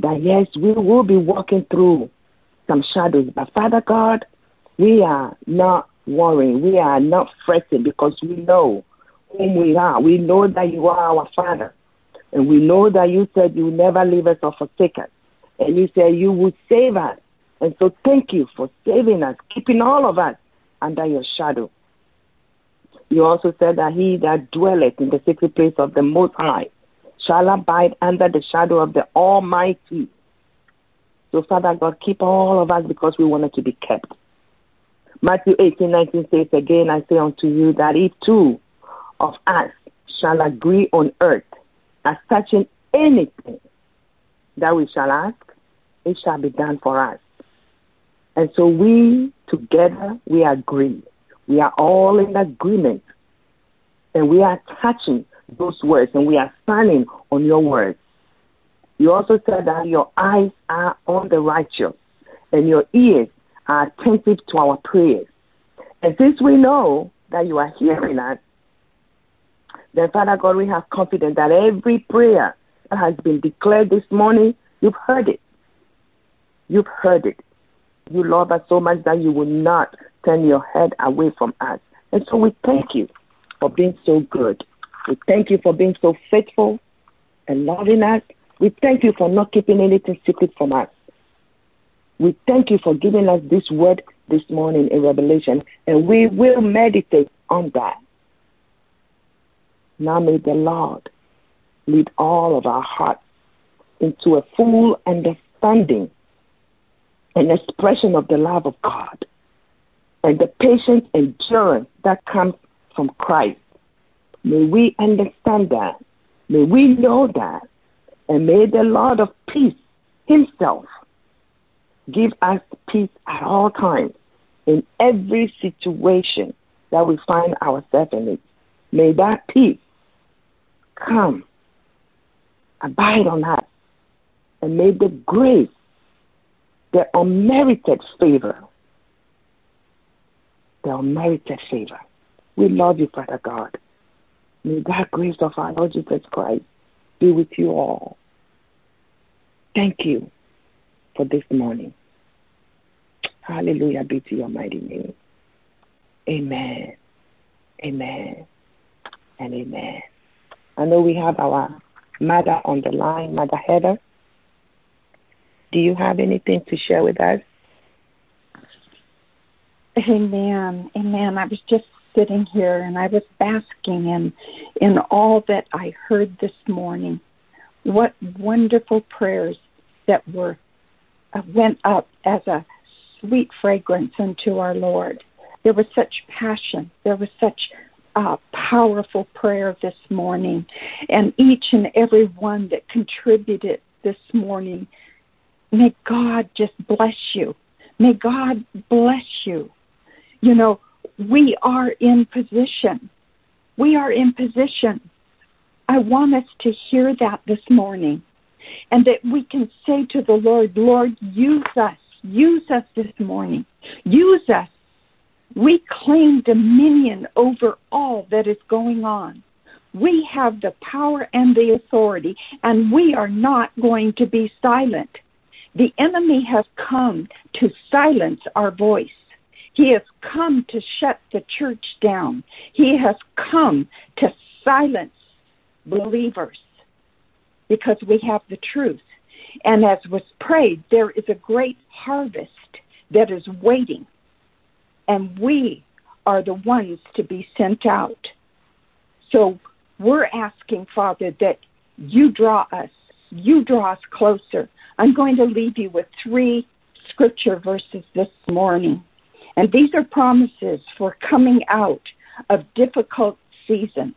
that yes, we will be walking through some shadows. But Father God, we are not worrying. We are not fretting because we know whom we are. We know that you are our Father. And we know that you said you will never leave us or forsake us. And you said you would save us. And so thank you for saving us, keeping all of us under your shadow. You also said that he that dwelleth in the secret place of the Most High shall abide under the shadow of the Almighty. So Father God, keep all of us because we wanted to be kept. Matthew 18, 19 says, Again, I say unto you that if two of us shall agree on earth as touching anything that we shall ask, it shall be done for us. And so we together, we agree. We are all in agreement. And we are touching those words and we are standing on your words. You also said that your eyes are on the righteous and your ears are attentive to our prayers. And since we know that you are hearing us, then Father God, we have confidence that every prayer that has been declared this morning, you've heard it. You've heard it. You love us so much that you will not turn your head away from us. And so we thank you for being so good. We thank you for being so faithful and loving us. We thank you for not keeping anything secret from us. We thank you for giving us this word this morning in Revelation, and we will meditate on that. Now may the Lord lead all of our hearts into a full understanding and expression of the love of God and the patient endurance that comes from Christ. May we understand that. May we know that. And may the Lord of peace himself give us peace at all times in every situation that we find ourselves in. May that peace come, abide on us, and may the grace, the unmerited favor, the unmerited favor. We love you, Father God. May that grace of our Lord Jesus Christ be with you all. Thank you for this morning. Hallelujah be to your mighty name. Amen. Amen. And amen. I know we have our mother on the line, Mother Heather. Do you have anything to share with us? Amen. Amen. I was just sitting here and I was basking in in all that I heard this morning. What wonderful prayers that were uh, went up as a sweet fragrance unto our Lord. There was such passion. There was such uh, powerful prayer this morning, and each and every one that contributed this morning. May God just bless you. May God bless you. You know, we are in position. We are in position. I want us to hear that this morning and that we can say to the Lord, Lord, use us. Use us this morning. Use us. We claim dominion over all that is going on. We have the power and the authority, and we are not going to be silent. The enemy has come to silence our voice. He has come to shut the church down. He has come to silence believers because we have the truth. And as was prayed, there is a great harvest that is waiting, and we are the ones to be sent out. So we're asking, Father, that you draw us, you draw us closer. I'm going to leave you with three scripture verses this morning. And these are promises for coming out of difficult seasons,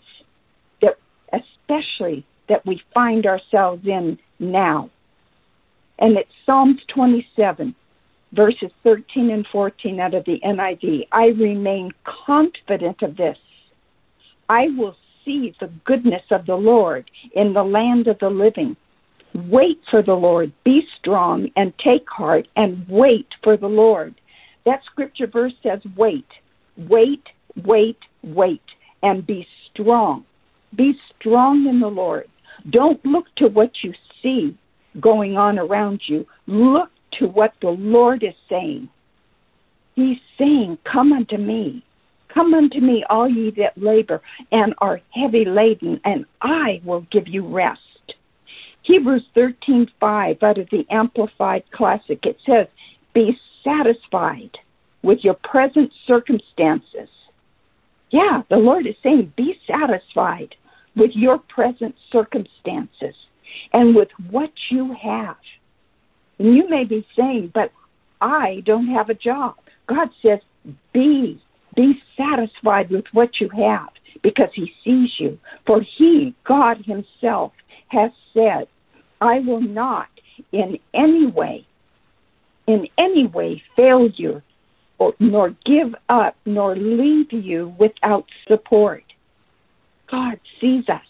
that especially that we find ourselves in now. And it's Psalms 27, verses 13 and 14 out of the NIV. I remain confident of this. I will see the goodness of the Lord in the land of the living. Wait for the Lord. Be strong and take heart and wait for the Lord. That scripture verse says, wait, wait, wait, wait, and be strong. Be strong in the Lord. Don't look to what you see going on around you. Look to what the Lord is saying. He's saying, Come unto me. Come unto me, all ye that labor and are heavy laden, and I will give you rest. Hebrews 13:5 out of the Amplified Classic it says, "Be satisfied with your present circumstances. Yeah, the Lord is saying, be satisfied with your present circumstances and with what you have. And you may be saying, but I don't have a job. God says, be, be satisfied with what you have because he sees you. For he, God himself, has said, I will not in any way, in any way fail you, or, nor give up, nor leave you without support. God sees us.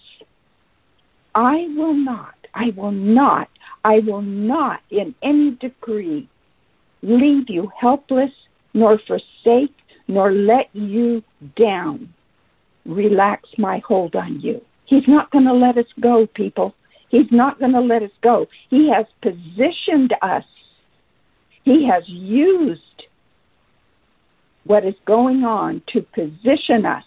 I will not, I will not, I will not in any degree leave you helpless, nor forsake, nor let you down. Relax my hold on you. He's not going to let us go, people. He's not going to let us go. He has positioned us. He has used what is going on to position us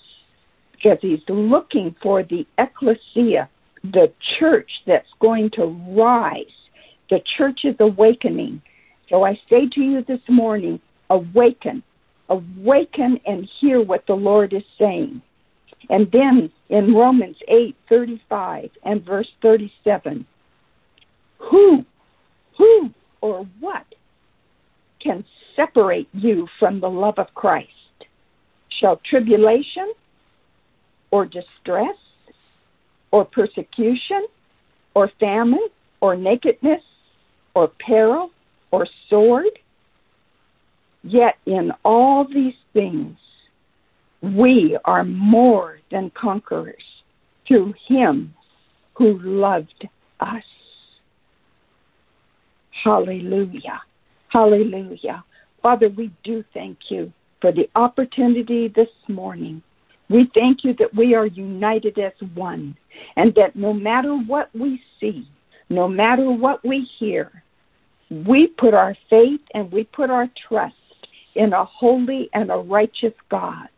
because he's looking for the ecclesia, the church that's going to rise. The church is awakening. So I say to you this morning, awaken. Awaken and hear what the Lord is saying. And then in Romans 8 35 and verse 37, who, who or what can separate you from the love of Christ? Shall tribulation or distress or persecution or famine or nakedness or peril or sword? Yet in all these things we are more than conquerors through him who loved us. Hallelujah. Hallelujah. Father, we do thank you for the opportunity this morning. We thank you that we are united as one and that no matter what we see, no matter what we hear, we put our faith and we put our trust in a holy and a righteous God.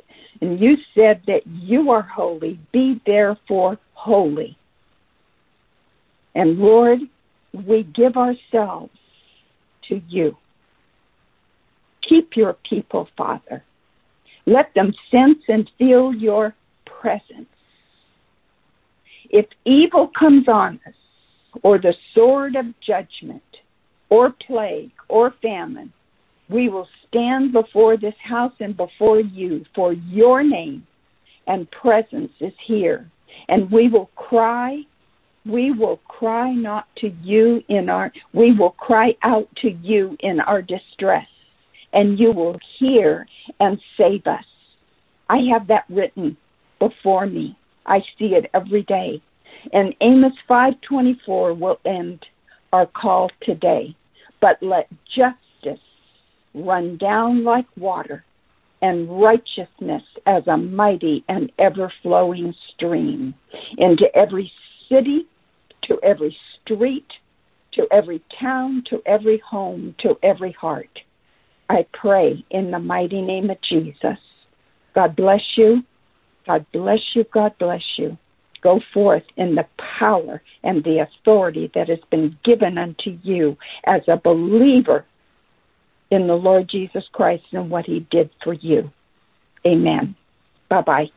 And you said that you are holy, be therefore holy. And Lord, we give ourselves to you. Keep your people, Father. Let them sense and feel your presence. If evil comes on us, or the sword of judgment, or plague, or famine, we will stand before this house and before you, for your name and presence is here. And we will cry, we will cry not to you in our, we will cry out to you in our distress, and you will hear and save us. I have that written before me. I see it every day. And Amos 5:24 will end our call today. But let justice run down like water, and righteousness as a mighty and ever flowing stream into every city, to every street, to every town, to every home, to every heart. I pray in the mighty name of Jesus. God bless you. God bless you. God bless you. Go forth in the power and the authority that has been given unto you as a believer in the Lord Jesus Christ and what he did for you. Amen. Bye bye.